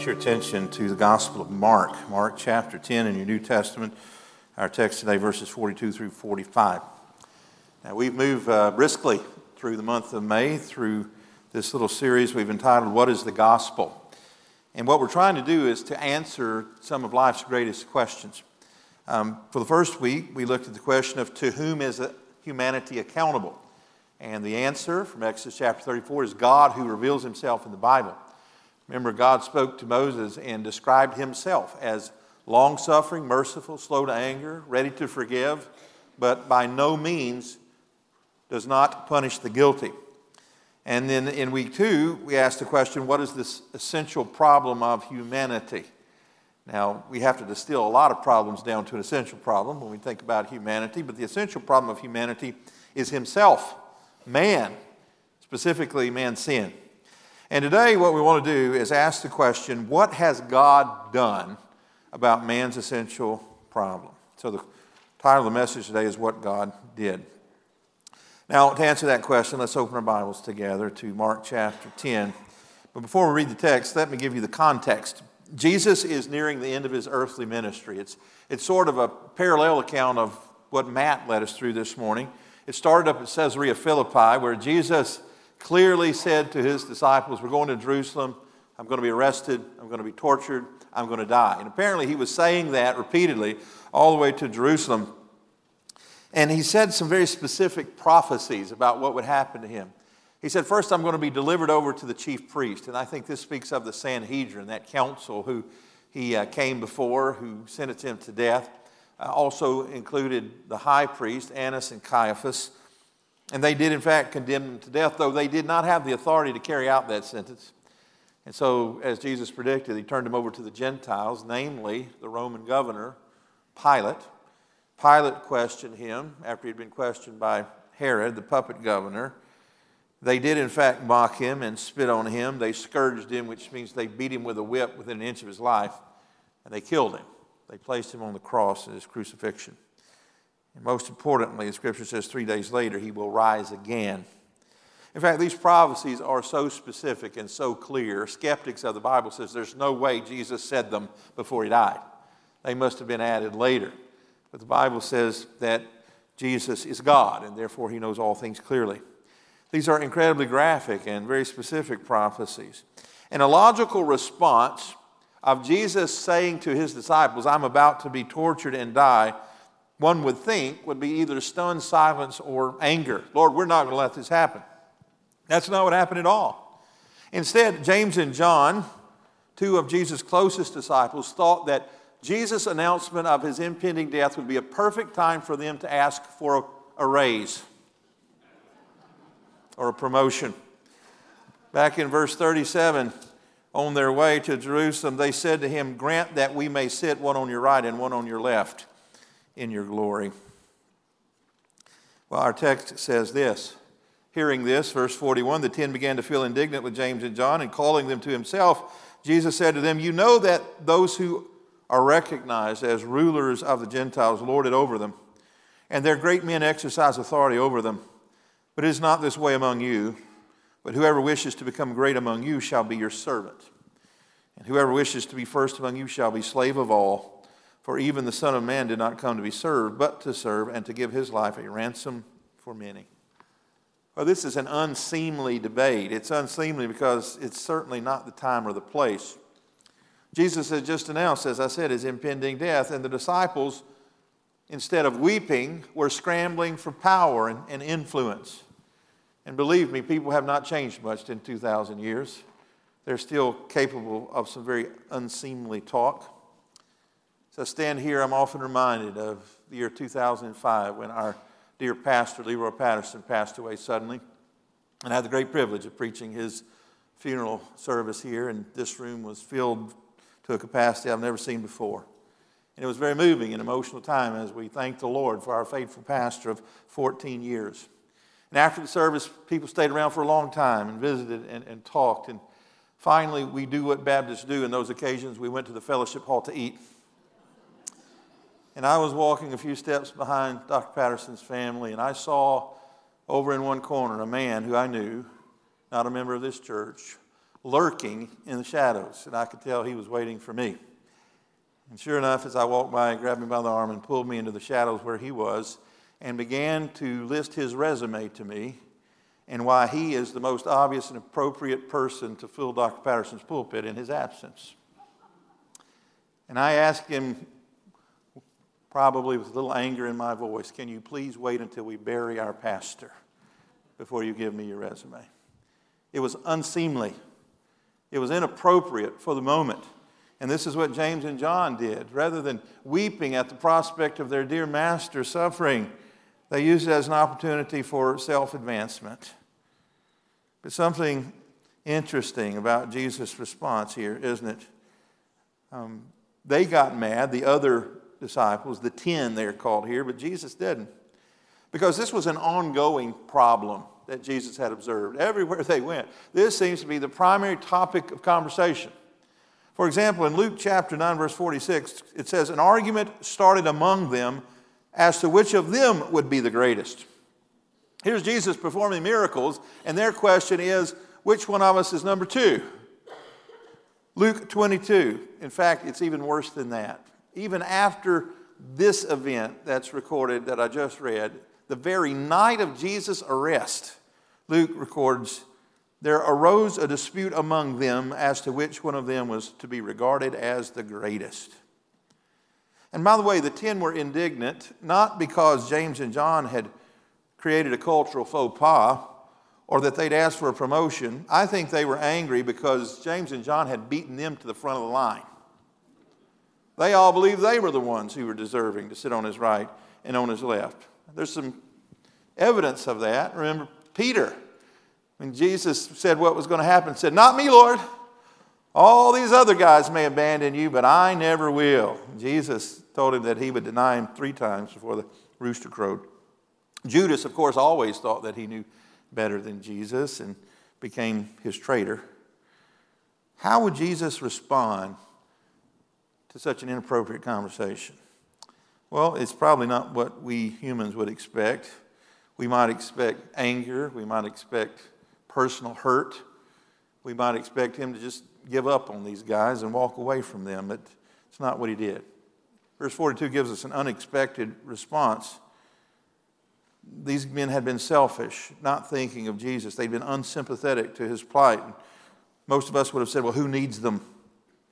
Invite your attention to the Gospel of Mark, Mark chapter 10 in your New Testament. Our text today, verses 42 through 45. Now, we've moved uh, briskly through the month of May through this little series we've entitled, What is the Gospel? And what we're trying to do is to answer some of life's greatest questions. Um, for the first week, we looked at the question of to whom is humanity accountable? And the answer from Exodus chapter 34 is God who reveals himself in the Bible. Remember, God spoke to Moses and described himself as long suffering, merciful, slow to anger, ready to forgive, but by no means does not punish the guilty. And then in week two, we asked the question what is this essential problem of humanity? Now, we have to distill a lot of problems down to an essential problem when we think about humanity, but the essential problem of humanity is himself, man, specifically man's sin. And today, what we want to do is ask the question what has God done about man's essential problem? So, the title of the message today is What God Did. Now, to answer that question, let's open our Bibles together to Mark chapter 10. But before we read the text, let me give you the context. Jesus is nearing the end of his earthly ministry. It's, it's sort of a parallel account of what Matt led us through this morning. It started up at Caesarea Philippi, where Jesus clearly said to his disciples, We're going to Jerusalem. I'm going to be arrested. I'm going to be tortured. I'm going to die. And apparently, he was saying that repeatedly all the way to Jerusalem. And he said some very specific prophecies about what would happen to him. He said, First, I'm going to be delivered over to the chief priest. And I think this speaks of the Sanhedrin, that council who he uh, came before, who sentenced him to death. Uh, also included the high priest, Annas and Caiaphas. And they did, in fact, condemn him to death, though they did not have the authority to carry out that sentence. And so, as Jesus predicted, he turned him over to the Gentiles, namely the Roman governor, Pilate. Pilate questioned him after he'd been questioned by Herod, the puppet governor. They did, in fact, mock him and spit on him. They scourged him, which means they beat him with a whip within an inch of his life, and they killed him. They placed him on the cross in his crucifixion. And most importantly, the scripture says three days later he will rise again. In fact, these prophecies are so specific and so clear. Skeptics of the Bible says there's no way Jesus said them before he died. They must have been added later. But the Bible says that Jesus is God and therefore he knows all things clearly. These are incredibly graphic and very specific prophecies. And a logical response of Jesus saying to his disciples, I'm about to be tortured and die, one would think would be either stunned silence or anger. Lord, we're not going to let this happen. That's not what happened at all. Instead, James and John, two of Jesus' closest disciples, thought that Jesus' announcement of his impending death would be a perfect time for them to ask for a, a raise or a promotion. Back in verse 37, on their way to Jerusalem, they said to him, Grant that we may sit one on your right and one on your left in your glory. Well, our text says this. Hearing this, verse 41, the ten began to feel indignant with James and John, and calling them to himself, Jesus said to them, You know that those who are recognized as rulers of the Gentiles lord it over them, and their great men exercise authority over them. But it is not this way among you, but whoever wishes to become great among you shall be your servant. And whoever wishes to be first among you shall be slave of all. For even the Son of Man did not come to be served, but to serve and to give his life a ransom for many. Well, this is an unseemly debate. It's unseemly because it's certainly not the time or the place. Jesus had just announced, as I said, his impending death, and the disciples, instead of weeping, were scrambling for power and, and influence. And believe me, people have not changed much in 2,000 years. They're still capable of some very unseemly talk. As I stand here, I'm often reminded of the year 2005 when our dear pastor, Leroy Patterson, passed away suddenly. And I had the great privilege of preaching his funeral service here, and this room was filled to to a capacity I've never seen before. And it was very moving and emotional time as we thanked the Lord for our faithful pastor of 14 years. And after the service, people stayed around for a long time and visited and, and talked. And finally, we do what Baptists do in those occasions. We went to the fellowship hall to eat. And I was walking a few steps behind Dr. Patterson's family, and I saw over in one corner a man who I knew, not a member of this church, lurking in the shadows. And I could tell he was waiting for me. And sure enough, as I walked by, he grabbed me by the arm and pulled me into the shadows where he was and began to list his resume to me and why he is the most obvious and appropriate person to fill Dr. Patterson's pulpit in his absence. And I asked him, probably with a little anger in my voice, Can you please wait until we bury our pastor before you give me your resume? It was unseemly, it was inappropriate for the moment. And this is what James and John did. Rather than weeping at the prospect of their dear master suffering, they used it as an opportunity for self advancement. But something interesting about Jesus' response here, isn't it? Um, they got mad, the other disciples, the ten they're called here, but Jesus didn't. Because this was an ongoing problem that Jesus had observed everywhere they went. This seems to be the primary topic of conversation. For example, in Luke chapter 9, verse 46, it says, An argument started among them as to which of them would be the greatest. Here's Jesus performing miracles, and their question is, Which one of us is number two? Luke 22, in fact, it's even worse than that. Even after this event that's recorded that I just read, the very night of Jesus' arrest, Luke records, there arose a dispute among them as to which one of them was to be regarded as the greatest. And by the way, the ten were indignant, not because James and John had created a cultural faux pas or that they'd asked for a promotion. I think they were angry because James and John had beaten them to the front of the line. They all believed they were the ones who were deserving to sit on his right and on his left. There's some evidence of that. Remember, Peter, when Jesus said what was going to happen, said, Not me, Lord. All these other guys may abandon you, but I never will. Jesus told him that he would deny him three times before the rooster crowed. Judas, of course, always thought that he knew better than Jesus and became his traitor. How would Jesus respond to such an inappropriate conversation? Well, it's probably not what we humans would expect. We might expect anger, we might expect personal hurt, we might expect him to just give up on these guys and walk away from them, but it's not what he did. Verse 42 gives us an unexpected response. These men had been selfish, not thinking of Jesus. They'd been unsympathetic to his plight. Most of us would have said, Well, who needs them?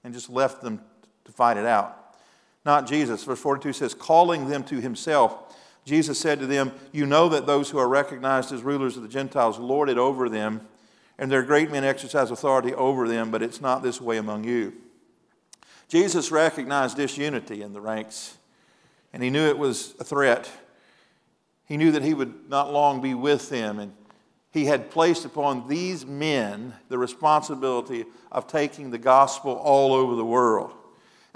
and just left them to fight it out. Not Jesus. Verse 42 says, Calling them to himself, Jesus said to them, You know that those who are recognized as rulers of the Gentiles lord it over them and their great men exercise authority over them, but it's not this way among you. Jesus recognized disunity in the ranks, and he knew it was a threat. He knew that he would not long be with them, and he had placed upon these men the responsibility of taking the gospel all over the world.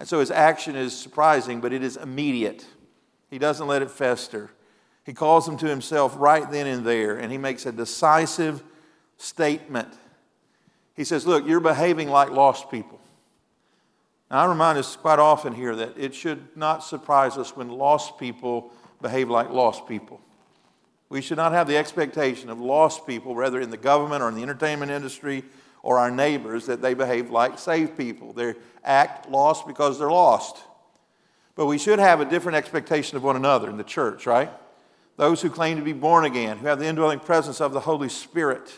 And so his action is surprising, but it is immediate. He doesn't let it fester. He calls them to himself right then and there, and he makes a decisive statement. He says, Look, you're behaving like lost people. Now, I remind us quite often here that it should not surprise us when lost people behave like lost people. We should not have the expectation of lost people, whether in the government or in the entertainment industry or our neighbors, that they behave like saved people. They act lost because they're lost. But we should have a different expectation of one another in the church, right? Those who claim to be born again, who have the indwelling presence of the Holy Spirit,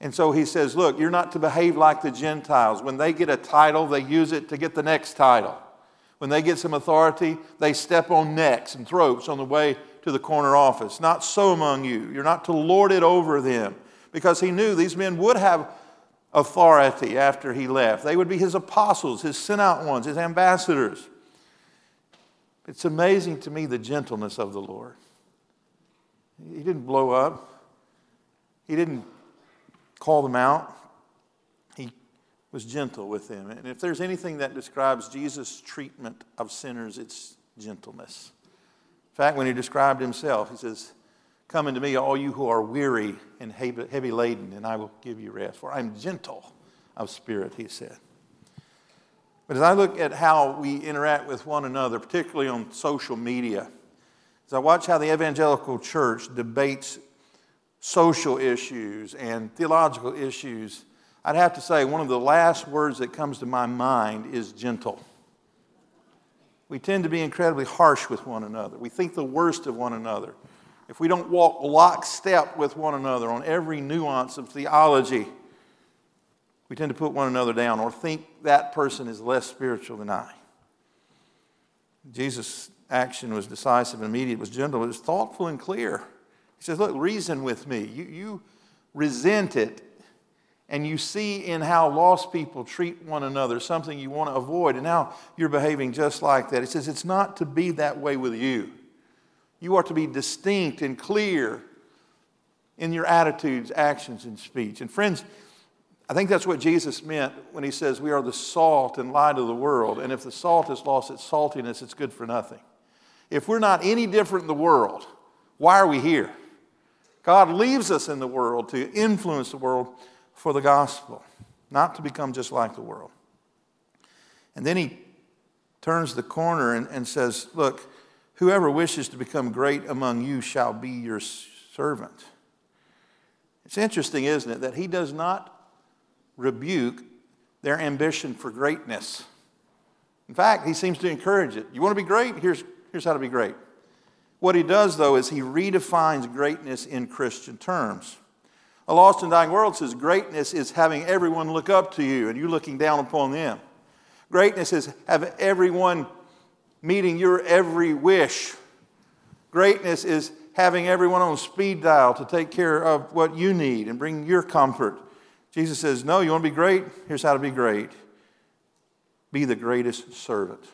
and so he says, Look, you're not to behave like the Gentiles. When they get a title, they use it to get the next title. When they get some authority, they step on necks and throats on the way to the corner office. Not so among you. You're not to lord it over them. Because he knew these men would have authority after he left. They would be his apostles, his sent out ones, his ambassadors. It's amazing to me the gentleness of the Lord. He didn't blow up, he didn't call them out. He was gentle with them. And if there's anything that describes Jesus' treatment of sinners, it's gentleness. In fact, when he described himself, he says, Come unto me, all you who are weary and heavy laden, and I will give you rest. For I'm gentle of spirit, he said. But as I look at how we interact with one another, particularly on social media, as I watch how the evangelical church debates social issues and theological issues, I'd have to say one of the last words that comes to my mind is gentle. We tend to be incredibly harsh with one another. We think the worst of one another. If we don't walk lockstep with one another on every nuance of theology, we tend to put one another down or think that person is less spiritual than I. Jesus' action was decisive and immediate, it was gentle, it was thoughtful and clear. He says, Look, reason with me. You, you resent it, and you see in how lost people treat one another something you want to avoid, and now you're behaving just like that. He says, It's not to be that way with you. You are to be distinct and clear in your attitudes, actions, and speech. And friends, I think that's what Jesus meant when he says we are the salt and light of the world. And if the salt has lost its saltiness, it's good for nothing. If we're not any different in the world, why are we here? God leaves us in the world to influence the world for the gospel, not to become just like the world. And then he turns the corner and, and says, Look, whoever wishes to become great among you shall be your servant. It's interesting, isn't it, that he does not rebuke their ambition for greatness. In fact, he seems to encourage it. You want to be great? Here's, here's how to be great. What he does, though, is he redefines greatness in Christian terms. A lost and dying world says greatness is having everyone look up to you and you looking down upon them. Greatness is have everyone meeting your every wish. Greatness is having everyone on speed dial to take care of what you need and bring your comfort. Jesus says, No, you want to be great? Here's how to be great be the greatest servant.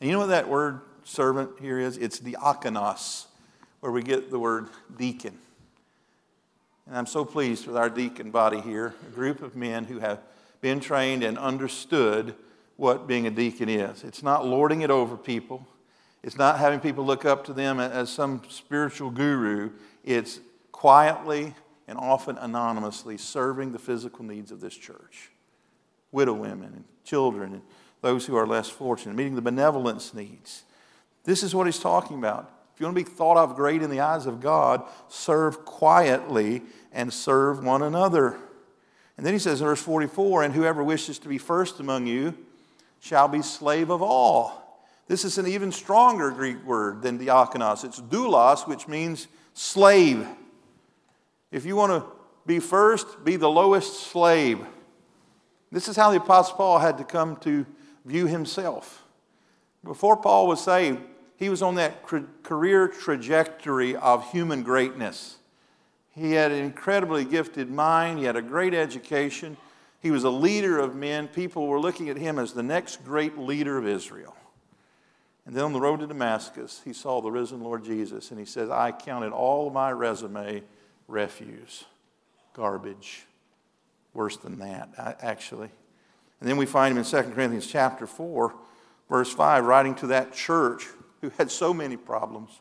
And you know what that word servant here is? It's diakonos, where we get the word deacon. And I'm so pleased with our deacon body here, a group of men who have been trained and understood what being a deacon is. It's not lording it over people, it's not having people look up to them as some spiritual guru. It's quietly and often anonymously serving the physical needs of this church widow women and children and those who are less fortunate, meeting the benevolence needs. This is what he's talking about. If you want to be thought of great in the eyes of God, serve quietly and serve one another. And then he says in verse 44 And whoever wishes to be first among you shall be slave of all. This is an even stronger Greek word than diakonos. It's doulos, which means slave. If you want to be first, be the lowest slave. This is how the Apostle Paul had to come to view himself. Before Paul was saved, he was on that career trajectory of human greatness. He had an incredibly gifted mind, he had a great education, he was a leader of men. People were looking at him as the next great leader of Israel. And then on the road to Damascus, he saw the risen Lord Jesus, and he says, I counted all my resume refuse, garbage. Worse than that, actually. And then we find him in 2 Corinthians chapter 4, verse 5, writing to that church who had so many problems.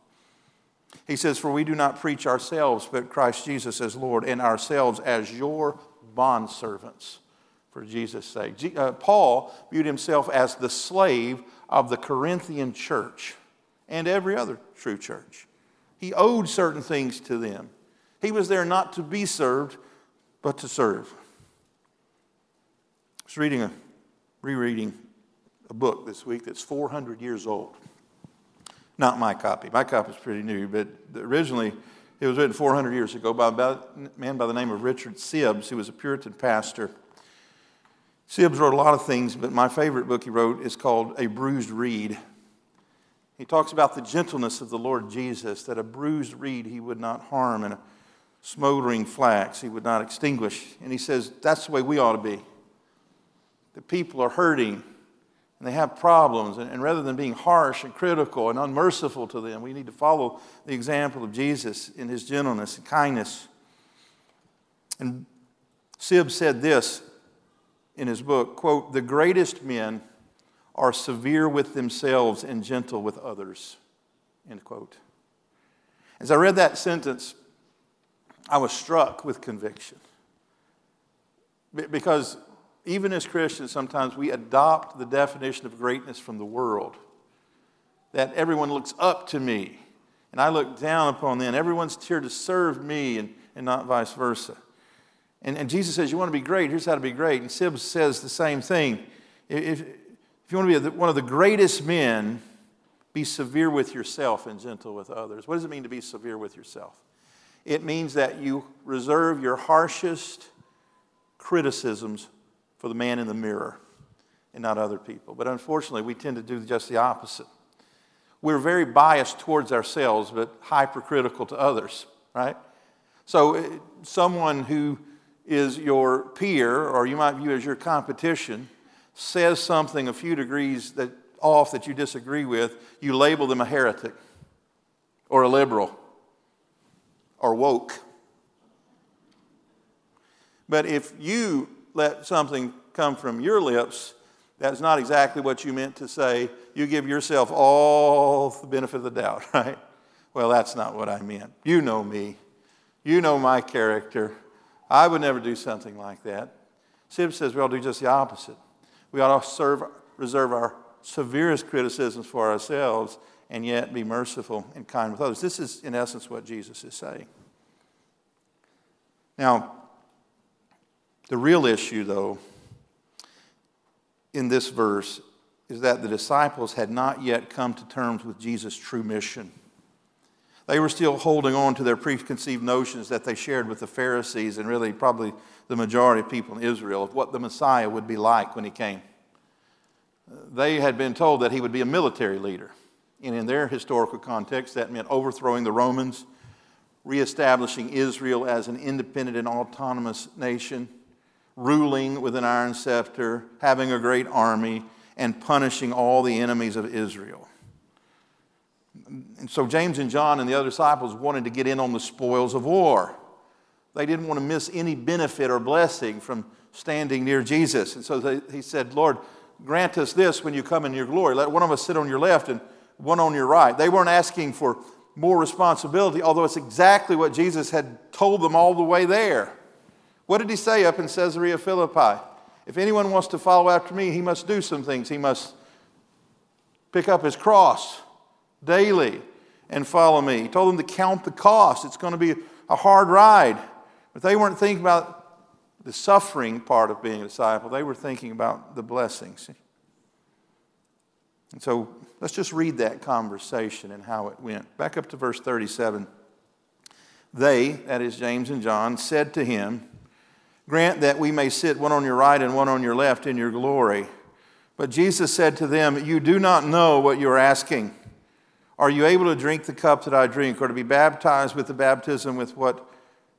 He says, For we do not preach ourselves, but Christ Jesus as Lord, and ourselves as your bondservants for Jesus' sake. Uh, Paul viewed himself as the slave of the Corinthian church and every other true church. He owed certain things to them. He was there not to be served, but to serve. I was reading a, rereading a book this week that's 400 years old. Not my copy. My copy is pretty new, but originally it was written 400 years ago by a man by the name of Richard Sibbes, who was a Puritan pastor. Sibbes wrote a lot of things, but my favorite book he wrote is called A Bruised Reed. He talks about the gentleness of the Lord Jesus, that a bruised reed he would not harm, and a smoldering flax he would not extinguish. And he says that's the way we ought to be. The people are hurting and they have problems, and, and rather than being harsh and critical and unmerciful to them, we need to follow the example of Jesus in his gentleness and kindness. And Sibbes said this in his book, quote, the greatest men are severe with themselves and gentle with others, end quote. As I read that sentence, I was struck with conviction. Because even as Christians, sometimes we adopt the definition of greatness from the world that everyone looks up to me and I look down upon them. Everyone's here to serve me and, and not vice versa. And, and Jesus says, You want to be great? Here's how to be great. And Sibbes says the same thing. If, if you want to be one of the greatest men, be severe with yourself and gentle with others. What does it mean to be severe with yourself? It means that you reserve your harshest criticisms for the man in the mirror and not other people. But unfortunately, we tend to do just the opposite. We're very biased towards ourselves, but hypercritical to others, right? So, uh, someone who is your peer, or you might view as your competition, says something a few degrees that, off that you disagree with, you label them a heretic or a liberal or woke. But if you let something come from your lips that's not exactly what you meant to say, you give yourself all the benefit of the doubt, right? Well, that's not what I meant. You know me. You know my character. I would never do something like that. Sibbes says we ought to do just the opposite. We ought to serve, reserve our severest criticisms for ourselves and yet be merciful and kind with others. This is, in essence, what Jesus is saying. Now, the real issue, though, in this verse is that the disciples had not yet come to terms with Jesus' true mission. They were still holding on to their preconceived notions that they shared with the Pharisees and really probably the majority of people in Israel of what the Messiah would be like when he came. They had been told that he would be a military leader. And in their historical context, that meant overthrowing the Romans, reestablishing Israel as an independent and autonomous nation, ruling with an iron scepter, having a great army, and punishing all the enemies of Israel. And so James and John and the other disciples wanted to get in on the spoils of war. They didn't want to miss any benefit or blessing from standing near Jesus. And so they, he said, Lord, grant us this when you come in your glory. Let one of us sit on your left and one on your right. They weren't asking for more responsibility, although it's exactly what Jesus had told them all the way there. What did he say up in Caesarea Philippi? If anyone wants to follow after me, he must do some things. He must pick up his cross daily and follow me. He told them to count the cost. It's going to be a hard ride. But they weren't thinking about the suffering part of being a disciple, they were thinking about the blessings. And so let's just read that conversation and how it went. Back up to verse 37. They, that is James and John, said to him, Grant that we may sit one on your right and one on your left in your glory. But Jesus said to them, You do not know what you are asking. Are you able to drink the cup that I drink, or to be baptized with the baptism with, what,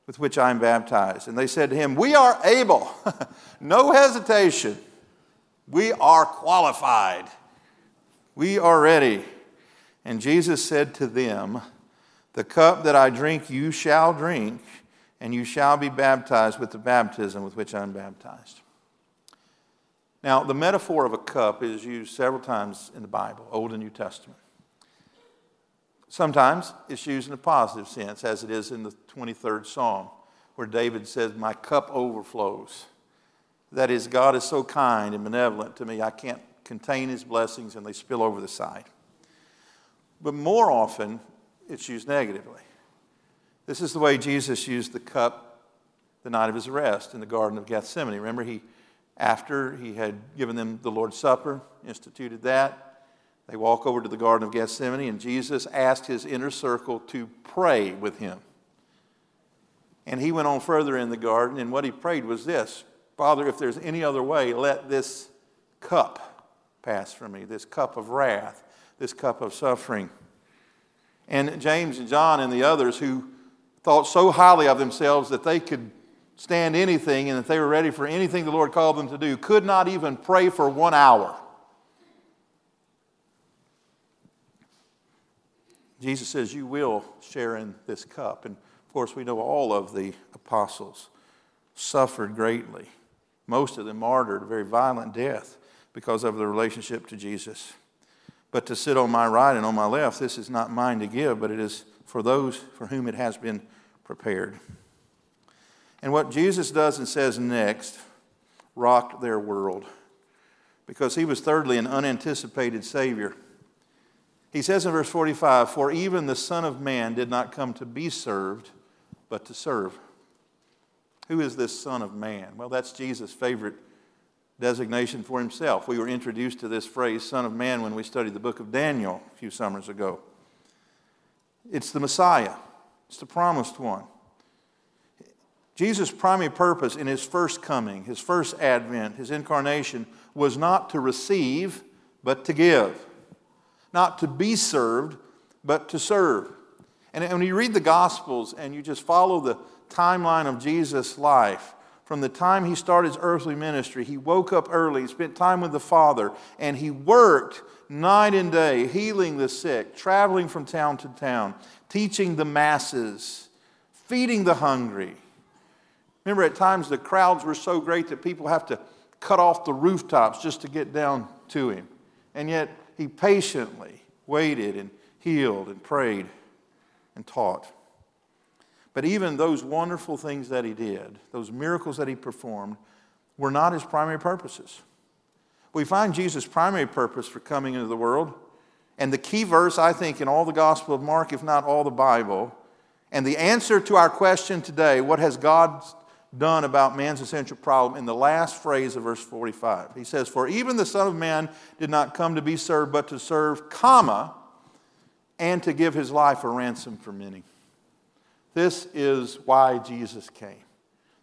with which I am baptized? And they said to him, We are able. no hesitation. We are qualified. We are ready. And Jesus said to them, The cup that I drink, you shall drink and you shall be baptized with the baptism with which I'm baptized. Now, the metaphor of a cup is used several times in the Bible, Old and New Testament. Sometimes it's used in a positive sense, as it is in the 23rd Psalm, where David says, My cup overflows. That is, God is so kind and benevolent to me, I can't contain his blessings and they spill over the side. But more often, it's used negatively. This is the way Jesus used the cup the night of his arrest in the Garden of Gethsemane. Remember, he, after he had given them the Lord's Supper, instituted that, they walk over to the Garden of Gethsemane, and Jesus asked his inner circle to pray with him. And he went on further in the garden, and what he prayed was this Father, if there's any other way, let this cup pass from me, this cup of wrath, this cup of suffering. And James and John and the others who thought so highly of themselves that they could stand anything and that they were ready for anything the Lord called them to do, could not even pray for one hour. Jesus says, You will share in this cup. And of course, we know all of the apostles suffered greatly most of them martyred a very violent death because of their relationship to Jesus. But to sit on my right and on my left, this is not mine to give, but it is for those for whom it has been prepared. And what Jesus does and says next rocked their world because he was, thirdly, an unanticipated Savior. He says in verse 45 For even the Son of Man did not come to be served, but to serve. Who is this Son of Man? Well, that's Jesus' favorite designation for himself. We were introduced to this phrase, Son of Man, when we studied the book of Daniel a few summers ago. It's the Messiah, it's the promised one. Jesus' primary purpose in his first coming, his first advent, his incarnation, was not to receive, but to give. Not to be served, but to serve. And when you read the Gospels and you just follow the timeline of Jesus' life, from the time he started his earthly ministry, he woke up early, spent time with the Father, and he worked night and day, healing the sick, traveling from town to town, teaching the masses, feeding the hungry Remember, at times the crowds were so great that people have to cut off the rooftops just to get down to him. And yet he patiently waited and healed and prayed and taught. But even those wonderful things that he did, those miracles that he performed, were not his primary purposes. We find Jesus' primary purpose for coming into the world, and the key verse, I think, in all the Gospel of Mark, if not all the Bible, and the answer to our question today what has God done about man's essential problem in the last phrase of verse 45. He says, For even the Son of Man did not come to be served, but to serve, comma, and to give his life a ransom for many. This is why Jesus came.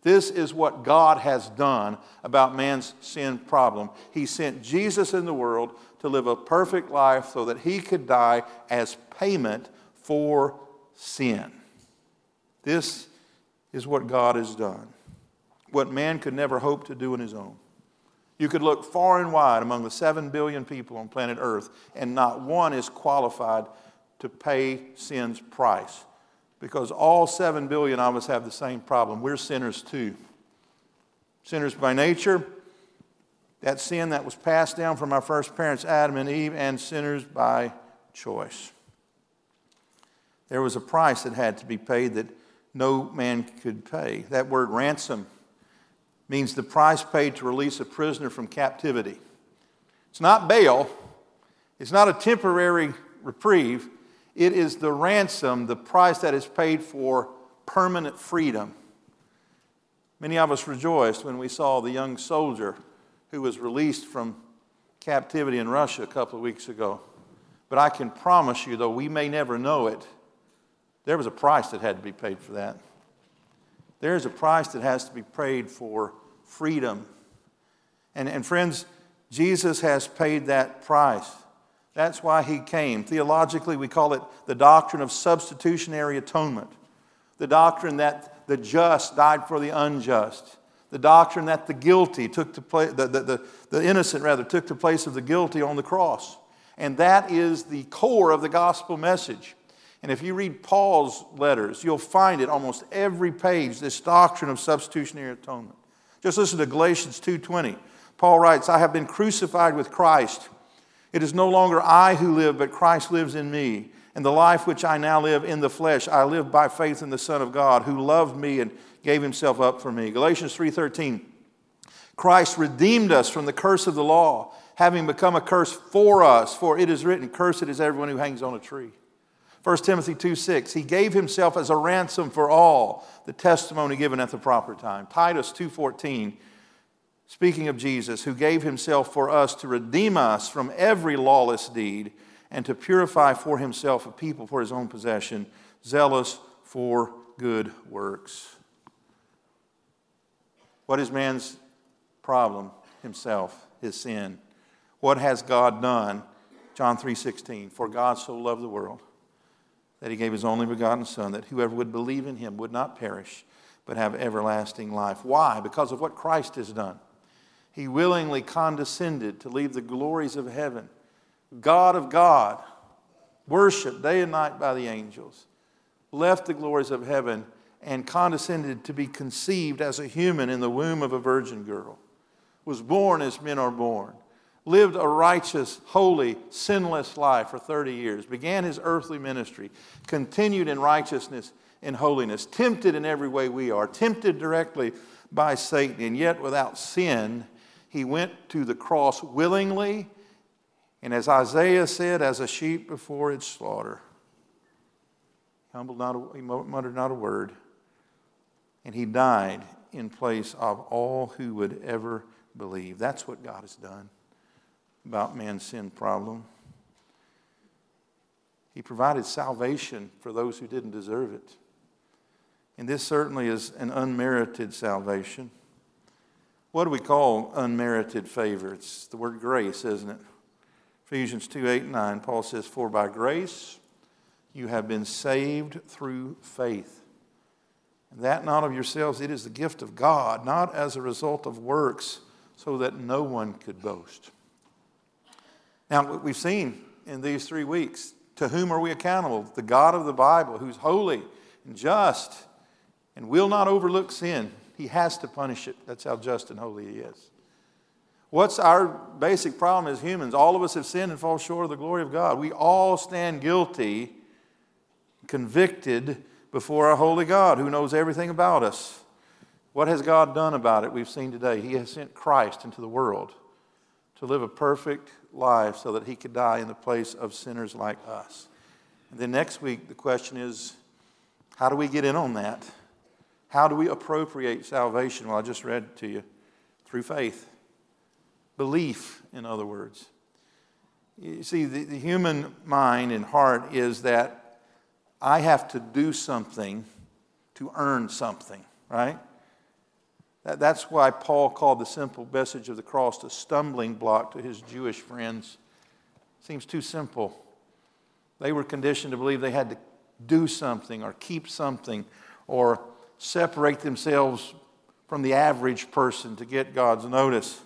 This is what God has done about man's sin problem. He sent Jesus in the world to live a perfect life so that he could die as payment for sin. This is what God has done what man could never hope to do on his own. You could look far and wide among the 7 billion people on planet Earth, and not one is qualified to pay sin's price. Because all 7 billion of us have the same problem. We're sinners too. Sinners by nature, that sin that was passed down from our first parents, Adam and Eve, and sinners by choice. There was a price that had to be paid that no man could pay. That word ransom means the price paid to release a prisoner from captivity. It's not bail, it's not a temporary reprieve. It is the ransom, the price that is paid for permanent freedom. Many of us rejoiced when we saw the young soldier who was released from captivity in Russia a couple of weeks ago. But I can promise you, though we may never know it, there was a price that had to be paid for that. There's a price that has to be paid for freedom. And, and friends, Jesus has paid that price. That's why he came. Theologically, we call it the doctrine of substitutionary atonement, the doctrine that the just died for the unjust, the doctrine that the guilty took the place, the, the, the, the innocent rather, took the place of the guilty on the cross. And that is the core of the gospel message. And if you read Paul's letters, you'll find it almost every page, this doctrine of substitutionary atonement. Just listen to Galatians 2:20. Paul writes, "I have been crucified with Christ. It is no longer I who live, but Christ lives in me. And the life which I now live in the flesh, I live by faith in the Son of God, who loved me and gave himself up for me." Galatians 3:13. Christ redeemed us from the curse of the law, having become a curse for us, for it is written, Cursed is everyone who hangs on a tree. 1 Timothy 2 6, he gave himself as a ransom for all, the testimony given at the proper time. Titus 2.14, speaking of Jesus, who gave himself for us to redeem us from every lawless deed and to purify for himself a people for his own possession, zealous for good works. What is man's problem? Himself, his sin. What has God done? John 3:16, for God so loved the world that he gave his only begotten Son, that whoever would believe in him would not perish, but have everlasting life. Why? Because of what Christ has done. He willingly condescended to leave the glories of heaven, God of God, worshiped day and night by the angels, left the glories of heaven, and condescended to be conceived as a human in the womb of a virgin girl, was born as men are born, lived a righteous, holy, sinless life for 30 years, began his earthly ministry, continued in righteousness and holiness, tempted in every way we are, tempted directly by Satan, and yet without sin, he went to the cross willingly, and as Isaiah said, as a sheep before its slaughter. Humbled not a, he muttered not a word, and he died in place of all who would ever believe. That's what God has done about man's sin problem. He provided salvation for those who didn't deserve it. And this certainly is an unmerited salvation. What do we call unmerited favor? It's the word grace, isn't it? Ephesians 2 8 and 9, Paul says, For by grace you have been saved through faith. And that not of yourselves, it is the gift of God, not as a result of works, so that no one could boast. Now, we've seen in these three weeks to whom are we accountable? The God of the Bible, who's holy and just and will not overlook sin. He has to punish it. That's how just and holy He is. What's our basic problem as humans? All of us have sinned and fall short of the glory of God. We all stand guilty, convicted before our holy God who knows everything about us. What has God done about it? We've seen today. He has sent Christ into the world to live a perfect life so that he could die in the place of sinners like us. And then next week, the question is how do we get in on that? How do we appropriate salvation? Well, I just read to you through faith. Belief, in other words. You see, the, the human mind and heart is that I have to do something to earn something, right? That, that's why Paul called the simple message of the cross a stumbling block to his Jewish friends. Seems too simple. They were conditioned to believe they had to do something or keep something or separate themselves from the average person to get God's notice.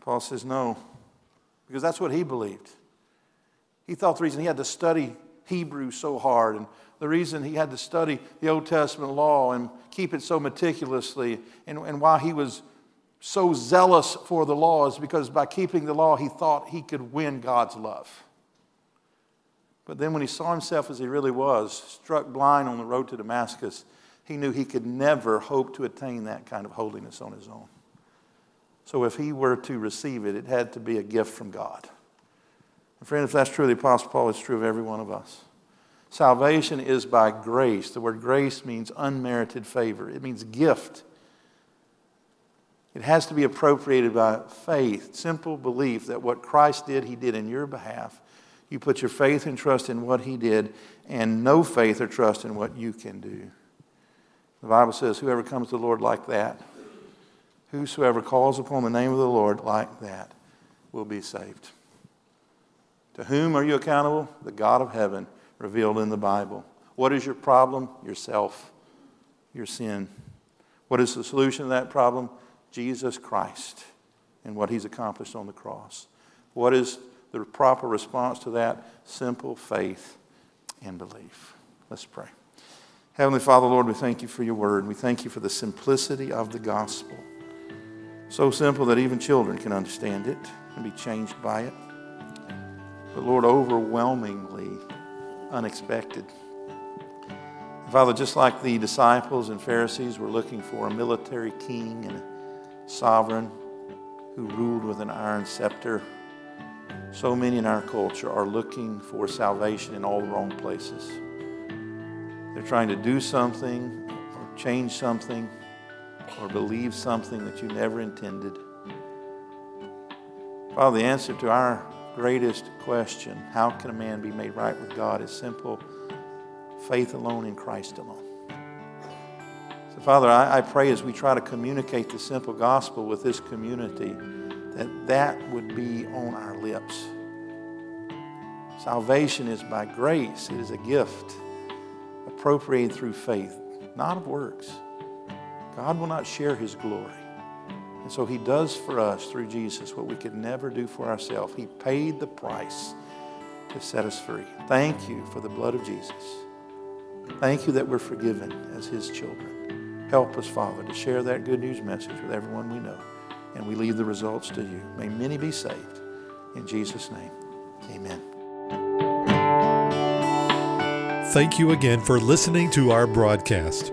Paul says no, because that's what he believed. He thought the reason he had to study Hebrew so hard and the reason he had to study the Old Testament law and keep it so meticulously, and, and why he was so zealous for the law is because by keeping the law, he thought he could win God's love. But then when he saw himself as he really was, struck blind on the road to Damascus, he knew he could never hope to attain that kind of holiness on his own. So if he were to receive it, it had to be a gift from God. And friend, if that's true of the Apostle Paul, it's true of every one of us. Salvation is by grace. The word grace means unmerited favor, it means gift. It has to be appropriated by faith, simple belief that what Christ did, He did in your behalf. You put your faith and trust in what He did, and no faith or trust in what you can do. The Bible says, Whoever comes to the Lord like that, whosoever calls upon the name of the Lord like that, will be saved. To whom are you accountable? The God of heaven revealed in the Bible. What is your problem? Yourself, your sin. What is the solution to that problem? Jesus Christ and what he's accomplished on the cross. What is the proper response to that? Simple faith and belief. Let's pray. Heavenly Father, Lord, we thank you for your word. We thank you for the simplicity of the gospel. So simple that even children can understand it and be changed by it. But Lord, overwhelmingly unexpected. Father, just like the disciples and Pharisees were looking for a military king and a sovereign who ruled with an iron scepter, so many in our culture are looking for salvation in all the wrong places. They're trying to do something or change something or believe something that you never intended. Father, the answer to our greatest question how can a man be made right with God is simple faith alone in Christ alone. So, Father, I, I pray as we try to communicate the simple gospel with this community that that would be on our lips. Salvation is by grace, it is a gift appropriated through faith, not of works. God will not share his glory. And so he does for us through Jesus what we could never do for ourselves. He paid the price to set us free. Thank you for the blood of Jesus. Thank you that we're forgiven as his children. Help us, Father, to share that good news message with everyone we know. and we leave the results to you. May many be saved. In Jesus' name, amen. Thank you again for listening to our broadcast.